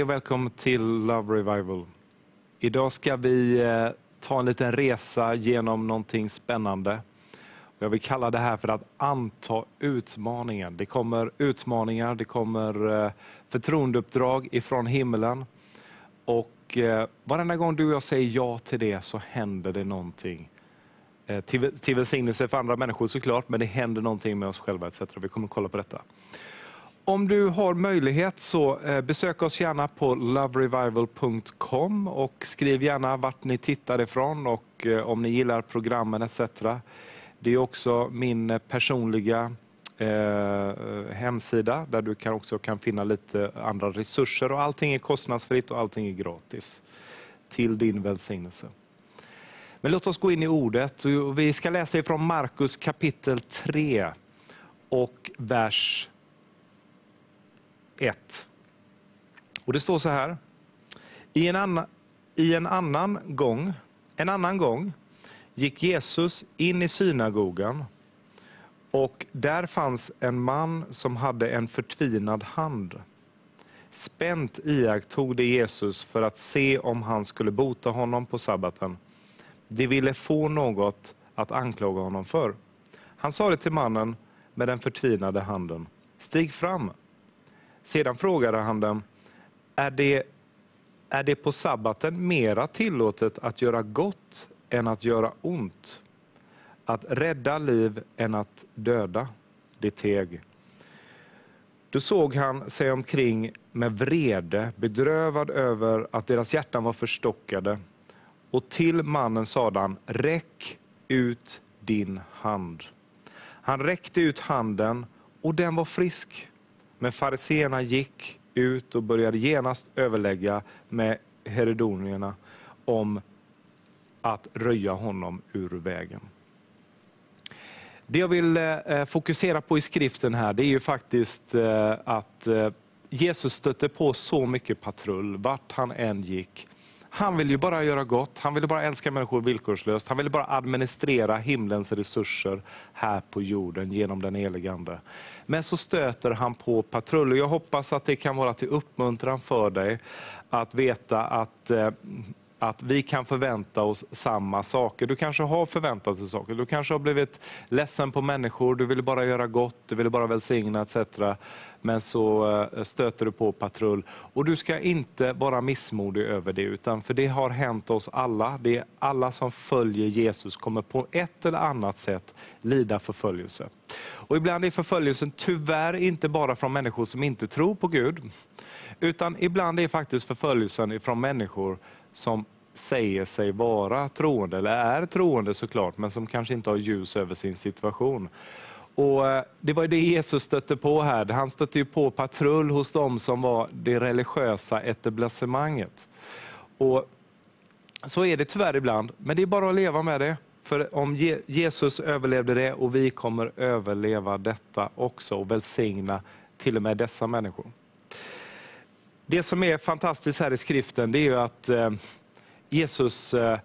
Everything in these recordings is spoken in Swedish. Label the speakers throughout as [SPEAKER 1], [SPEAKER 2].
[SPEAKER 1] Hej och välkommen till Love Revival. Idag ska vi eh, ta en liten resa genom någonting spännande. Jag vill kalla det här för att anta utmaningen. Det kommer utmaningar, det kommer eh, förtroendeuppdrag ifrån himlen. Och eh, varenda gång du och jag säger ja till det så händer det någonting. Eh, till, till välsignelse för andra människor såklart, men det händer någonting med oss själva etc. Vi kommer att kolla på detta. Om du har möjlighet så eh, besök oss gärna på loverevival.com och skriv gärna vart ni tittar ifrån och eh, om ni gillar programmen etc. Det är också min personliga eh, hemsida där du kan också kan finna lite andra resurser. och Allting är kostnadsfritt och allting är gratis till din välsignelse. Men låt oss gå in i ordet. Vi ska läsa ifrån Markus kapitel 3 och vers 1. Och det står så här. I en, annan, I en annan gång, en annan gång gick Jesus in i synagogan och där fanns en man som hade en förtvinad hand. Spänt iakttog det Jesus för att se om han skulle bota honom på sabbaten. De ville få något att anklaga honom för. Han sa det till mannen med den förtvinade handen. Stig fram. Sedan frågade han dem, är det, är det på sabbaten mera tillåtet att göra gott än att göra ont? Att rädda liv än att döda? Det teg. Då såg han sig omkring med vrede, bedrövad över att deras hjärtan var förstockade. Och till mannen sade han, räck ut din hand. Han räckte ut handen och den var frisk. Men fariseerna gick ut och började genast överlägga med herodonierna om att röja honom ur vägen. Det jag vill eh, fokusera på i skriften här, det är ju faktiskt eh, att eh, Jesus stötte på så mycket patrull, vart han än gick. Han vill ju bara göra gott, han vill bara älska människor villkorslöst. Han vill bara administrera himlens resurser här på jorden genom den helige Ande. Men så stöter han på patrull. Jag hoppas att det kan vara till uppmuntran för dig att veta att eh, att vi kan förvänta oss samma saker. Du kanske har förväntat dig saker. Du kanske har blivit ledsen på människor, du ville bara göra gott, du ville bara välsigna etc. Men så eh, stöter du på patrull. Och du ska inte vara missmodig över det, utan för det har hänt oss alla. Det är alla som följer Jesus kommer på ett eller annat sätt lida förföljelse. Och ibland är förföljelsen tyvärr inte bara från människor som inte tror på Gud, utan ibland är faktiskt förföljelsen från människor som säger sig vara troende, eller är troende såklart, men som kanske inte har ljus över sin situation. Och eh, Det var det Jesus stötte på här. Han stötte ju på patrull hos dem som var det religiösa etablissemanget. Och så är det tyvärr ibland, men det är bara att leva med det. För om Jesus överlevde det och vi kommer överleva detta också och välsigna till och med dessa människor. Det som är fantastiskt här i skriften det är att eh, Jesus eh,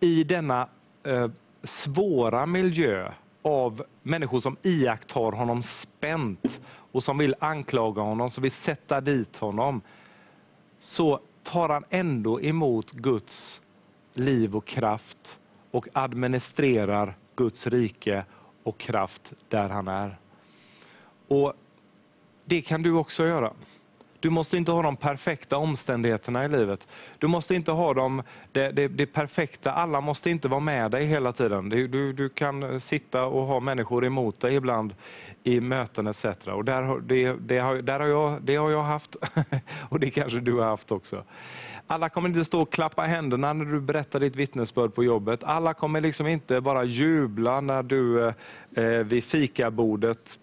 [SPEAKER 1] i denna eh, svåra miljö av människor som iakttar honom spänt och som vill anklaga honom, som vill sätta dit honom, så tar han ändå emot Guds liv och kraft och administrerar Guds rike och kraft där han är. Och Det kan du också göra. Du måste inte ha de perfekta omständigheterna i livet. Du måste inte ha de, det, det, det perfekta, alla måste inte vara med dig hela tiden. Du, du, kan sitta och ha människor emot dig ibland i möten etc. Och där, det, det, har, där har jag, det har jag haft, och det kanske du har haft också. Alla kommer inte stå och klappa händerna när du berättar ditt vittnesbörd på jobbet. Alla kommer liksom inte bara jubla när du eh, eh vid fikabordet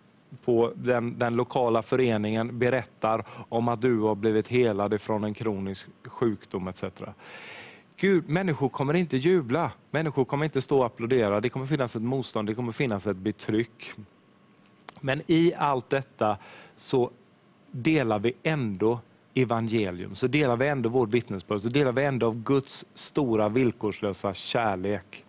[SPEAKER 1] på den, den, lokala föreningen berättar om att du har blivit helad från en kronisk sjukdom etc. Gud, människor kommer inte jubla, människor kommer inte stå och applådera, det kommer finnas ett motstånd, det kommer finnas ett betryck. Men i allt detta så delar vi ändå evangelium, så delar vi ändå vårt vittnesbörd, så delar vi ändå av Guds stora villkorslösa kärlek.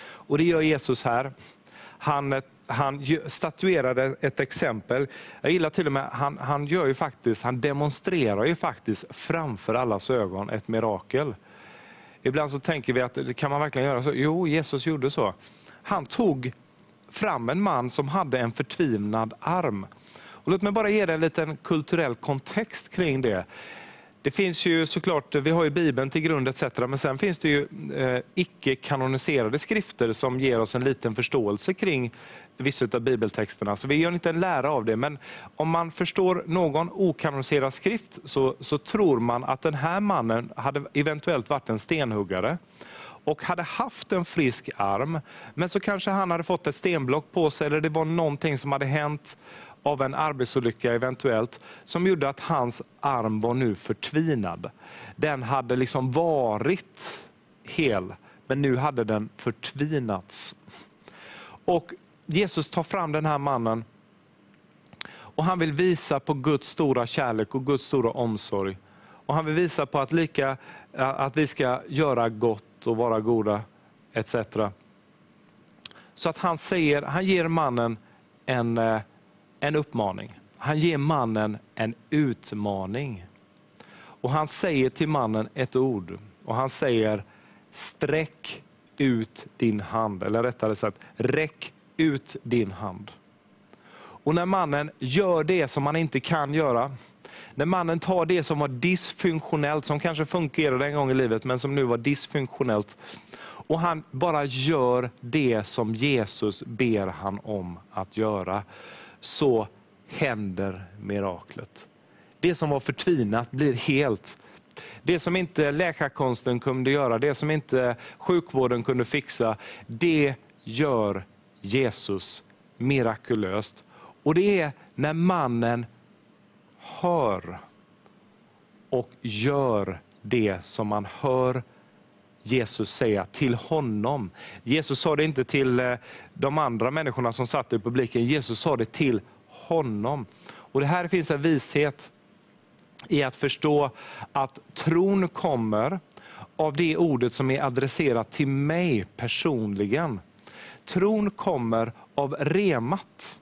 [SPEAKER 1] Och det gör Jesus här. Han han statuerade ett exempel. Jag gillar till och med, han, han, gör ju faktiskt, han demonstrerar ju faktiskt framför allas ögon ett mirakel. Ibland så tänker vi att kan man verkligen göra så? Jo, Jesus gjorde så. Han tog fram en man som hade en förtvivnad arm. Och låt mig bara ge dig en liten kulturell kontext kring det. Det finns ju såklart, vi har ju Bibeln till grund etc. Men sen finns det ju eh, icke-kanoniserade skrifter som ger oss en liten förståelse kring vissa av bibeltexterna. Så vi gör inte en lära av det, men om man förstår någon okanoniserad skrift så, så tror man att den här mannen hade eventuellt varit en stenhuggare och hade haft en frisk arm, men så kanske han hade fått ett stenblock på sig, eller det var någonting som hade hänt av en arbetsolycka eventuellt, som gjorde att hans arm var nu förtvinad. Den hade liksom varit hel, men nu hade den förtvinats. Och Jesus tar fram den här mannen och han vill visa på Guds stora kärlek och Guds stora omsorg. Och Han vill visa på att, lika, att vi ska göra gott och vara goda etc. Så att han, säger, han ger mannen en, eh, en uppmaning. Han ger mannen en utmaning. Och Han säger till mannen ett ord. Och Han säger, sträck ut din hand. Eller rättare sagt, räck ut din hand. Och när mannen gör det som han inte kan göra, när mannen tar det som var dysfunktionellt, som kanske fungerade en gång i livet, men som nu var dysfunktionellt, och han bara gör det som Jesus ber han om att göra, så händer miraklet. Det som var förtvinat blir helt. Det som inte läkarkonsten kunde göra, det som inte sjukvården kunde fixa, det gör Jesus mirakulöst. Och det är när mannen hör och gör det som man hör Jesus säga till honom. Jesus sa det inte till eh, de andra människorna som satt i publiken, Jesus sa det till honom. Och Det här finns en vishet i att förstå att tron kommer av det ordet som är adresserat till mig personligen. Tron kommer av remat.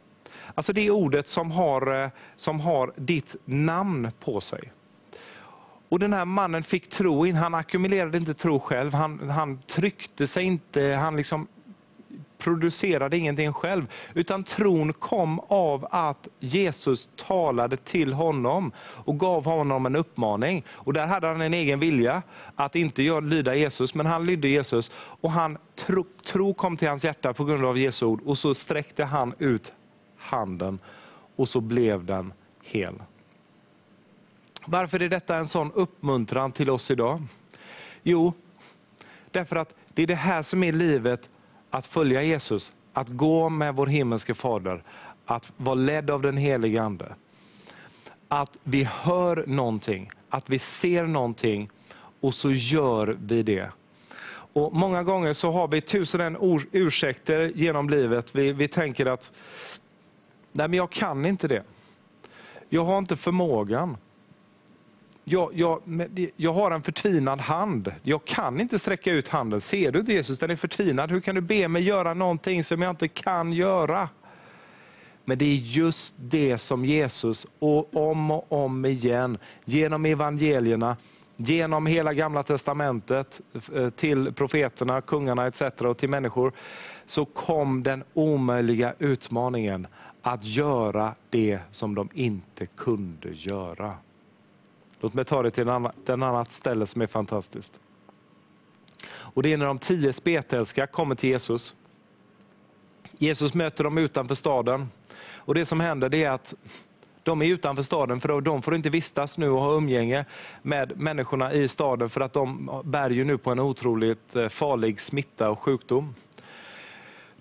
[SPEAKER 1] Alltså det ordet som har, eh, som har ditt namn på sig. Och Den här mannen fick tro, in, han ackumulerade inte tro själv, han, han tryckte sig inte, han liksom producerade ingenting själv, utan tron kom av att Jesus talade till honom och gav honom en uppmaning. Och Där hade han en egen vilja att inte lyda Jesus, men han lydde Jesus. Och han tro, tro kom till hans hjärta på grund av Jesu ord och så sträckte han ut handen och så blev den hel. Varför är detta en sån uppmuntran till oss idag? Jo, därför att det är det här som är livet att följa Jesus, att gå med vår himmelske Fader, att vara ledd av den helige Ande. Att vi hör någonting, att vi ser någonting och så gör vi det. Och Många gånger så har vi tusen en ursäkter genom livet. Vi, vi tänker att Nej, men jag kan inte det. Jag har inte förmågan jag, jag, jag har en förtvinad hand. Jag kan inte sträcka ut handen. Ser du inte Jesus, den är förtvinad. Hur kan du be mig göra någonting som jag inte kan göra? Men det är just det som Jesus och om och om igen, genom evangelierna, genom hela gamla testamentet, eh, till profeterna, kungarna etc. och till människor, så kom den omöjliga utmaningen att göra det som de inte kunde göra. Låt mig ta det till ett annat ställe som är fantastiskt. Och Det är när de tio spetälska kommer till Jesus. Jesus möter dem utanför staden. Och Det som händer är att de är utanför staden för de får inte vistas nu och ha umgänge med människorna i staden för att de bär ju nu på en otroligt eh, farlig smitta och sjukdom.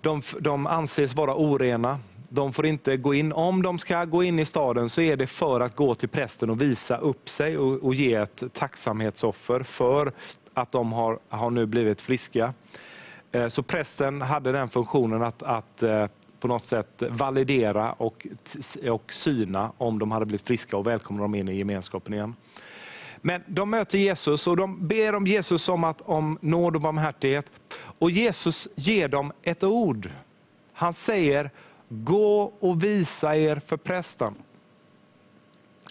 [SPEAKER 1] De, de anses vara orena, de får inte gå in. Om de ska gå in i staden så är det för att gå till prästen och visa upp sig och, och ge ett tacksamhetsoffer för att de har, har nu blivit friska. Eh, så prästen hade den funktionen att, att eh, på något sätt validera och, och syna om de hade blivit friska och välkomna dem in i gemenskapen igen. Men de möter Jesus och de ber om Jesus om, att, om nåd och barmhärtighet. Och Jesus ger dem ett ord. Han säger, gå och visa er för prästen.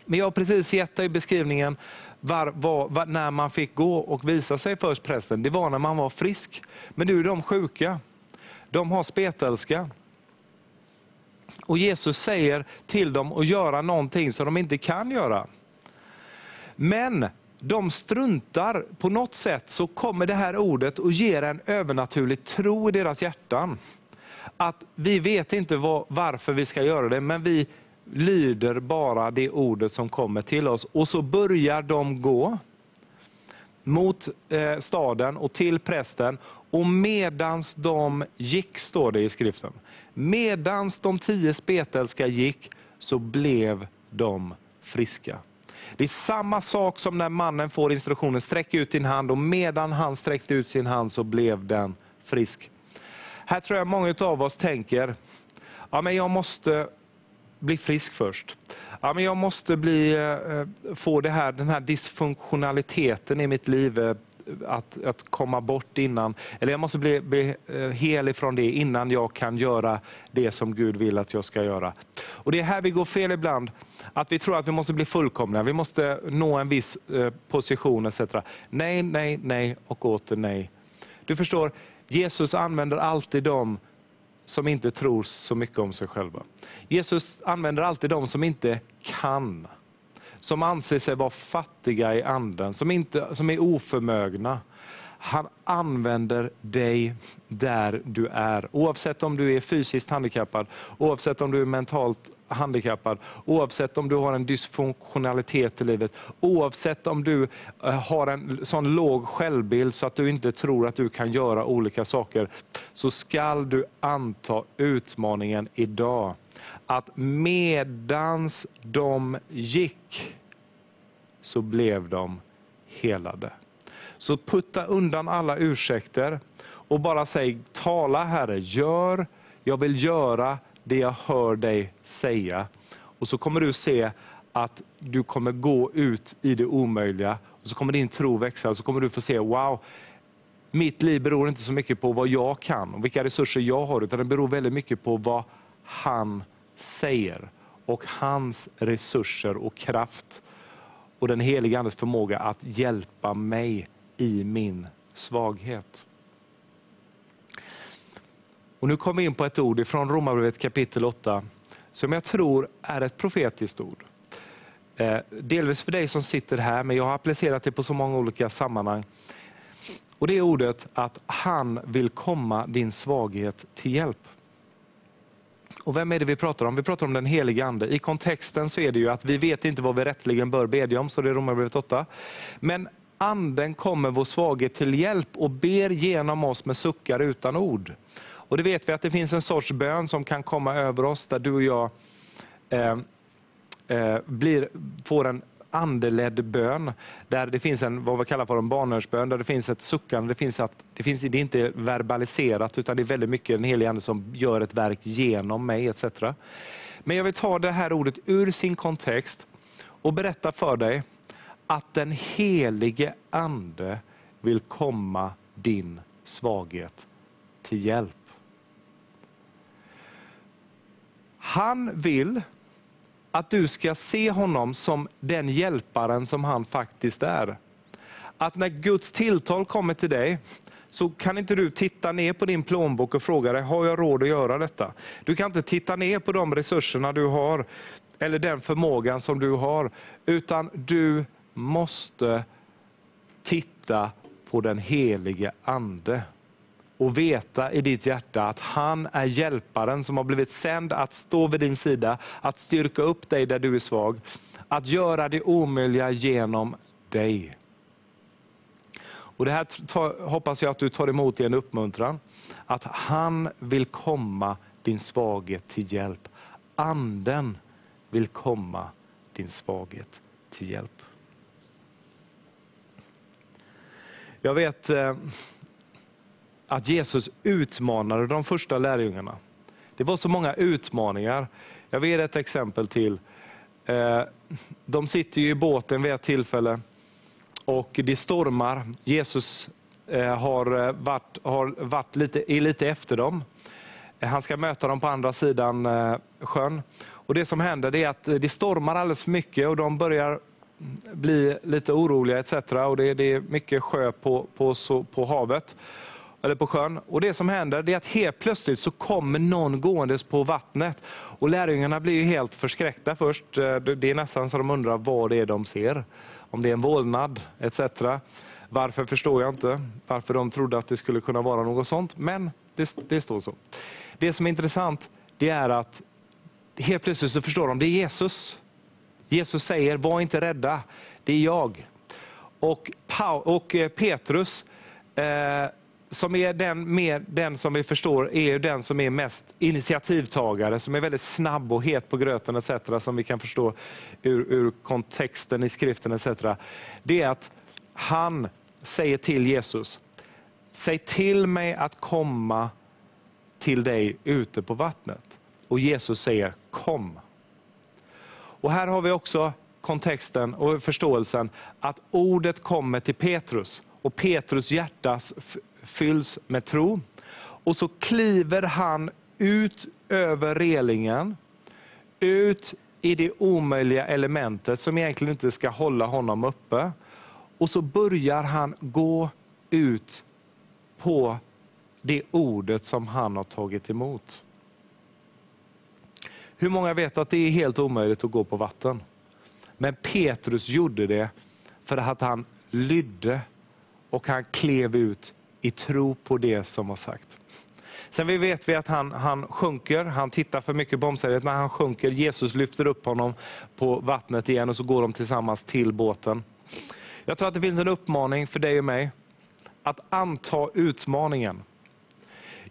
[SPEAKER 1] Men jag har precis gett dig beskrivningen var, var, var, när man fick gå och visa sig för prästen. Det var när man var frisk. Men nu är de sjuka. De har spetälska. Och Jesus säger till dem att göra någonting som de inte kan göra. Men de struntar, på något sätt så kommer det här ordet och ger en övernaturlig tro i deras hjärtan. Att vi vet inte var, varför vi ska göra det, men vi lyder bara det ordet som kommer till oss. Och så börjar de gå mot eh, staden och till prästen. Och medans de gick, står det i skriften, medans de tio spetälska gick, så blev de friska. Det är samma sak som när mannen får instruktionen, sträck ut din hand, och medan han sträckte ut sin hand så blev den frisk. Här tror jag många av oss tänker, ja, men jag måste bli frisk först. Ja, men jag måste bli, eh, få det här, den här dysfunktionaliteten i mitt liv eh, att, att komma bort innan. Eller jag måste bli, bli eh, hel ifrån det innan jag kan göra det som Gud vill att jag ska göra. Och Det är här vi går fel ibland. Att vi tror att vi måste bli fullkomliga, vi måste nå en viss position etc. Nej, nej, nej och åter nej. Du förstår, Jesus använder alltid dem som inte tror så mycket om sig själva. Jesus använder alltid de som inte kan. Som anser sig vara fattiga i anden, som, inte, som är oförmögna. Han använder dig där du är. Oavsett om du är fysiskt handikappad, oavsett om du är mentalt handikappad, oavsett om du har en dysfunktionalitet i livet, oavsett om du eh, har en sån låg självbild så att du inte tror att du kan göra olika saker, så skall du anta utmaningen idag. Att medans de gick, så blev de helade. Så putta undan alla ursäkter och bara säg, tala Herre, gör, jag vill göra det jag hör dig säga. Och så kommer du se att du kommer gå ut i det omöjliga. Och så kommer din tro växa och så kommer du få se, wow, mitt liv beror inte så mycket på vad jag kan och vilka resurser jag har, utan det beror väldigt mycket på vad han säger. Och hans resurser och kraft och den heliga Andes förmåga att hjälpa mig i min svaghet. Och nu kommer vi in på ett ord från Romarbrevet kapitel 8, som jag tror är ett profetiskt ord. Eh, delvis för dig som sitter här, men jag har applicerat det på så många olika sammanhang. Och Det är ordet att han vill komma din svaghet till hjälp. Och Vem är det vi pratar om? Vi pratar om den helige Ande. I kontexten så är det ju att vi vet inte vad vi rättligen bör bedja om, så det är Romarbrevet 8. Men Anden kommer vår svaghet till hjälp och ber genom oss med suckar utan ord. Och det vet vi att det finns en sorts bön som kan komma över oss, där du och jag eh, eh, blir, får en andeledd bön, där det finns en, vad vi kallar för en barnhörsbön, där det finns ett suckande, det, finns att, det, finns, det är inte verbaliserat, utan det är väldigt mycket den helige Ande som gör ett verk genom mig, etc. Men jag vill ta det här ordet ur sin kontext och berätta för dig att den helige Ande vill komma din svaghet till hjälp. Han vill att du ska se honom som den hjälparen som han faktiskt är. Att när Guds tilltal kommer till dig, så kan inte du titta ner på din plånbok och fråga dig, har jag råd att göra detta? Du kan inte titta ner på de resurserna du har, eller den förmågan som du har, utan du måste titta på den helige Ande och veta i ditt hjärta att han är hjälparen som har blivit sänd att stå vid din sida, att styrka upp dig där du är svag, att göra det omöjliga genom dig. Och Det här hoppas jag att du tar emot i en uppmuntran, att han vill komma din svaghet till hjälp. Anden vill komma din svaghet till hjälp. Jag vet eh, att Jesus utmanade de första lärjungarna. Det var så många utmaningar. Jag vill ge ett exempel till. Eh, de sitter i båten vid ett tillfälle och det stormar. Jesus eh, har eh, varit, har varit lite, är lite efter dem. Eh, han ska möta dem på andra sidan eh, sjön. Och Det som händer är att eh, det stormar alldeles för mycket och de börjar bli lite oroliga etc. Och det, det är mycket sjö på, på, så, på havet eller på sjön. Och Det som händer det är att helt plötsligt så kommer någon gåendes på vattnet. Och Lärjungarna blir ju helt förskräckta först. Eh, det är nästan så de undrar vad det är de ser. Om det är en vålnad etc. Varför förstår jag inte. Varför de trodde att det skulle kunna vara något sånt. Men det, det står så. Det som är intressant det är att helt plötsligt så förstår de det är Jesus. Jesus säger, var inte rädda, det är jag. Och, Paul, och eh, Petrus, eh, som är den, mer, den som vi förstår är den som är mest initiativtagare, som är väldigt snabb och het på gröten etc. Som vi kan förstå ur, ur kontexten i skriften etc. Det är att han säger till Jesus, säg till mig att komma till dig ute på vattnet. Och Jesus säger, kom. Och Här har vi också kontexten och förståelsen att ordet kommer till Petrus och Petrus hjärta fylls med tro. Och så kliver han ut över relingen, ut i det omöjliga elementet som egentligen inte ska hålla honom uppe. Och så börjar han gå ut på det ordet som han har tagit emot. Hur många vet att det är helt omöjligt att gå på vatten? Men Petrus gjorde det för att han lydde och han klev ut i tro på det som var sagt. Sen vi vet vi att han, han sjunker, han tittar för mycket på omständigheterna, när han sjunker, Jesus lyfter upp honom på vattnet igen och så går de tillsammans till båten. Jag tror att det finns en uppmaning för dig och mig, att anta utmaningen.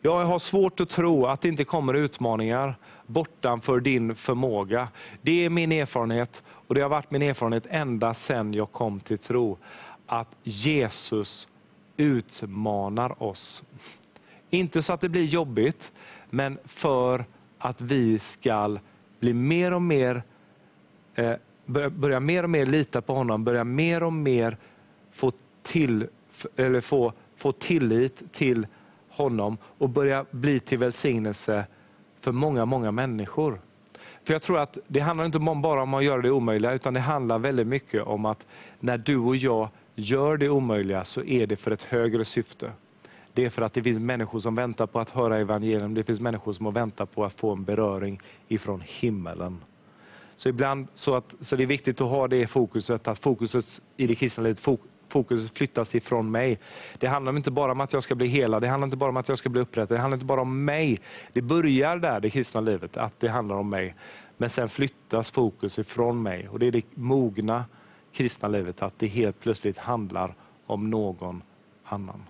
[SPEAKER 1] Jag har svårt att tro att det inte kommer utmaningar bortanför din förmåga. Det är min erfarenhet och det har varit min erfarenhet ända sedan jag kom till tro. Att Jesus utmanar oss. Inte så att det blir jobbigt, men för att vi ska bli mer och mer, eh, börja mer och mer lita på honom, börja mer och mer få, till, eller få, få tillit till honom och börja bli till välsignelse för många, många människor. För Jag tror att det handlar inte bara om att göra det omöjliga, utan det handlar väldigt mycket om att när du och jag gör det omöjliga så är det för ett högre syfte. Det är för att det finns människor som väntar på att höra evangelium. Det finns människor som väntar på att få en beröring ifrån himmelen. Så ibland så, att, så det är viktigt att ha det fokuset, att fokuset i det kristna livet fokus flyttas ifrån mig. Det handlar inte bara om att jag ska bli helad, det handlar inte bara om att jag ska bli upprättad, det handlar inte bara om mig. Det börjar där, det kristna livet, att det handlar om mig. Men sen flyttas fokus ifrån mig och det är det mogna kristna livet, att det helt plötsligt handlar om någon annan.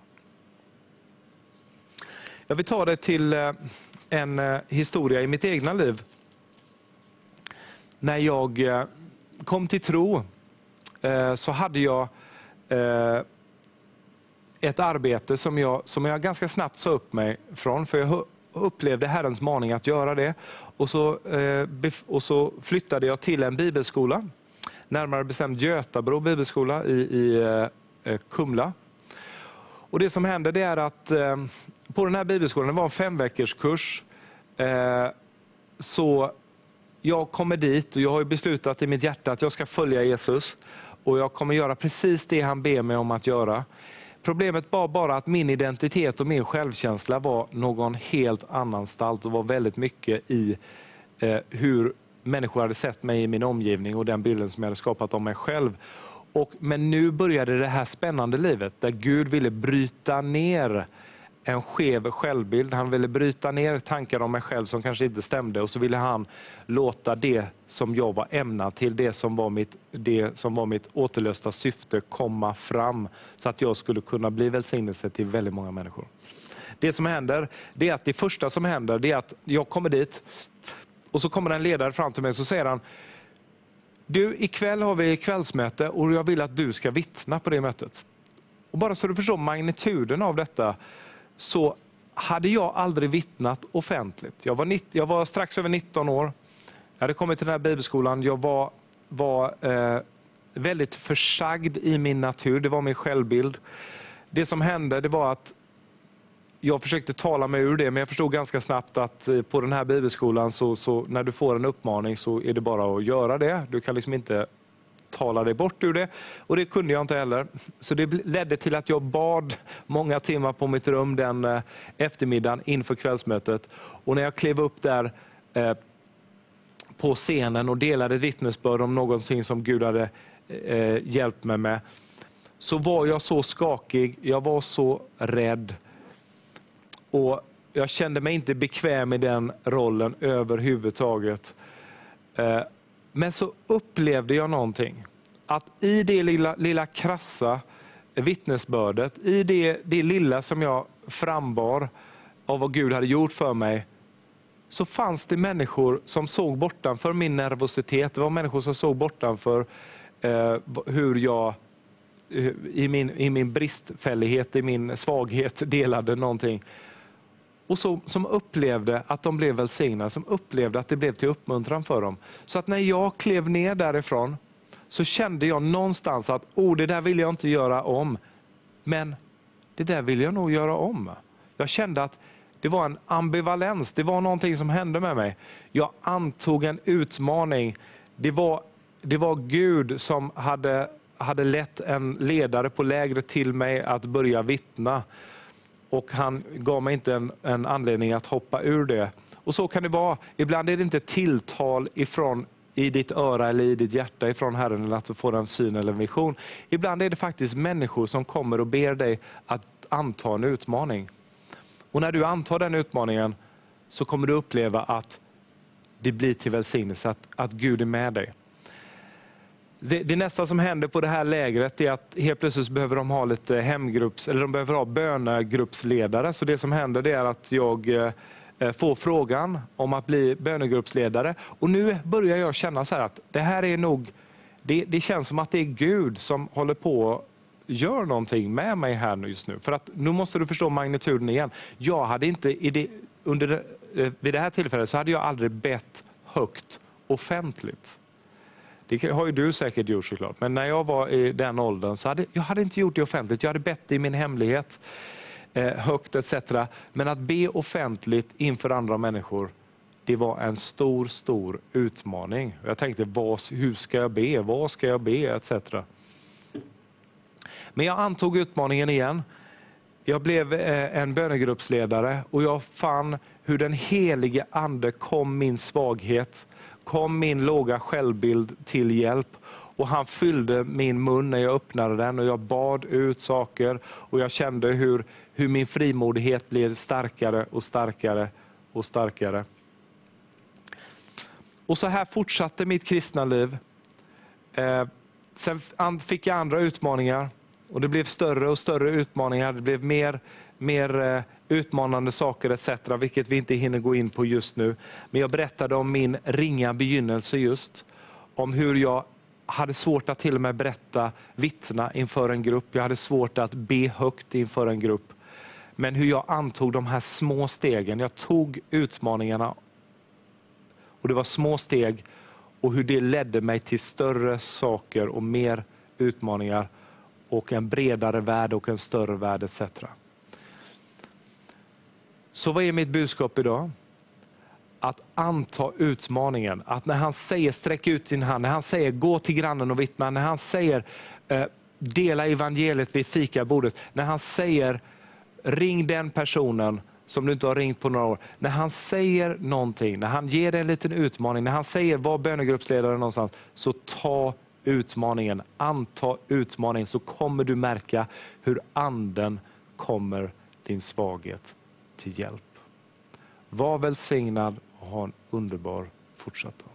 [SPEAKER 1] Jag vill ta det till eh, en eh, historia i mitt egna liv. När jag eh, kom till tro så hade jag Eh, ett arbete som jag, som jag ganska snabbt sa upp mig från, för jag upplevde Herrens maning att göra det. Och så, eh, och så flyttade jag till en bibelskola närmare bestämt Götabro bibelskola i, i eh, Kumla. Och det som hände det är att på den här bibelskolan, det var en femveckorskurs, så jag kommer dit och jag har beslutat i mitt hjärta att jag ska följa Jesus. Och jag kommer göra precis det han ber mig om att göra. Problemet var bara att min identitet och min självkänsla var någon helt annanstans och var väldigt mycket i eh, hur människor hade sett mig i min omgivning och den bilden som jag hade skapat om mig själv. Och, men nu började det här spännande livet där Gud ville bryta ner en skev självbild. Han ville bryta ner tankar om mig själv som kanske inte stämde och så ville han låta det som jag var ämnad till, det som var mitt, det som var mitt återlösta syfte komma fram så att jag skulle kunna bli välsignelse till väldigt många människor. Det som händer, det är att det första som händer, det är att jag kommer dit, och så kommer en ledare fram till mig och så säger han, du ikväll har vi kvällsmöte och jag vill att du ska vittna på det mötet. Och bara så du förstår magnituden av detta, så hade jag aldrig vittnat offentligt. Jag var, 90, jag var strax över 19 år, jag hade kommit till den här bibelskolan, jag var, var eh, väldigt försagd i min natur, det var min självbild. Det som hände det var att jag försökte tala mig ur det, men jag förstod ganska snabbt att eh, på den här bibelskolan, så, så när du får en uppmaning så är det bara att göra det. Du kan liksom inte tala dig bort ur det. Och det kunde jag inte heller. Så det ledde till att jag bad många timmar på mitt rum den eh, eftermiddagen inför kvällsmötet. Och när jag klev upp där eh, på scenen och delade ett vittnesbörd om någonting som Gud hade eh, hjälpt mig med, så var jag så skakig, jag var så rädd. Och Jag kände mig inte bekväm i den rollen överhuvudtaget. Men så upplevde jag någonting. Att i det lilla, lilla krassa vittnesbördet, i det, det lilla som jag frambar av vad Gud hade gjort för mig, så fanns det människor som såg bortanför min nervositet. Det var människor som såg bortanför eh, hur jag i min, i min bristfällighet, i min svaghet delade någonting och så, som upplevde att de blev välsignade, som upplevde att det blev till uppmuntran för dem. Så att när jag klev ner därifrån så kände jag någonstans att oh, det där vill jag inte göra om. Men det där vill jag nog göra om. Jag kände att det var en ambivalens, det var någonting som hände med mig. Jag antog en utmaning. Det var, det var Gud som hade, hade lett en ledare på lägret till mig att börja vittna och han gav mig inte en, en, anledning att hoppa ur det. Och så kan det vara. Ibland är det inte tilltal ifrån i ditt öra eller i ditt hjärta ifrån Herren eller att du får en syn eller en vision. Ibland är det faktiskt människor som kommer och ber dig att anta en utmaning. Och när du antar den utmaningen så kommer du uppleva att det blir till välsignelse, att, att Gud är med dig. Det, det, nästa som händer på det här lägret är att helt plötsligt behöver de ha lite hemgrupps, eller de behöver ha bönegruppsledare. Så det som händer är att jag eh, får frågan om att bli bönegruppsledare. Och nu börjar jag känna så att det här är nog, det, det känns som att det är Gud som håller på gör någonting med mig här just nu. För att nu måste du förstå magnituden igen. Jag hade inte, det, under vid det här tillfället så hade jag aldrig bett högt offentligt. Det har ju du säkert gjort såklart. Men när jag var i den åldern så hade jag hade inte gjort det offentligt. Jag hade bett i min hemlighet, eh, högt etc. Men att be offentligt inför andra människor, det var en stor, stor utmaning. Jag tänkte, vad, hur ska jag be? Vad ska jag be? Etc. Men jag antog utmaningen igen. Jag blev eh, en bönegruppsledare och jag fann hur den helige ande kom min svaghet kom min låga självbild till hjälp och han fyllde min mun när jag öppnade den och jag bad ut saker och jag kände hur, hur min frimodighet blev starkare och starkare och starkare. Och så här fortsatte mitt kristna liv. Eh, sen fick jag andra utmaningar och det blev större och större utmaningar. Det blev mer, mer eh, utmanande saker etc. Vilket vi inte hinner gå in på just nu. Men jag berättade om min ringa begynnelse just. Om hur jag hade svårt att till och med berätta, vittna inför en grupp. Jag hade svårt att be högt inför en grupp. Men hur jag antog de här små stegen. Jag tog utmaningarna och det var små steg och hur det ledde mig till större saker och mer utmaningar och en bredare värld och en större värld etc. Så vad är mitt budskap idag? Att anta utmaningen. Att när han säger sträck ut din hand, när han säger gå till grannen och vittna, när han säger eh, dela evangeliet vid fikabordet, när han säger ring den personen som du inte har ringt på några år. När han säger någonting, när han ger dig en liten utmaning, när han säger var bönegruppsledare någonstans, så ta utmaningen. Anta utmaningen så kommer du märka hur anden kommer din svaghet till hjälp. Var välsignad och ha en underbar fortsatt dag.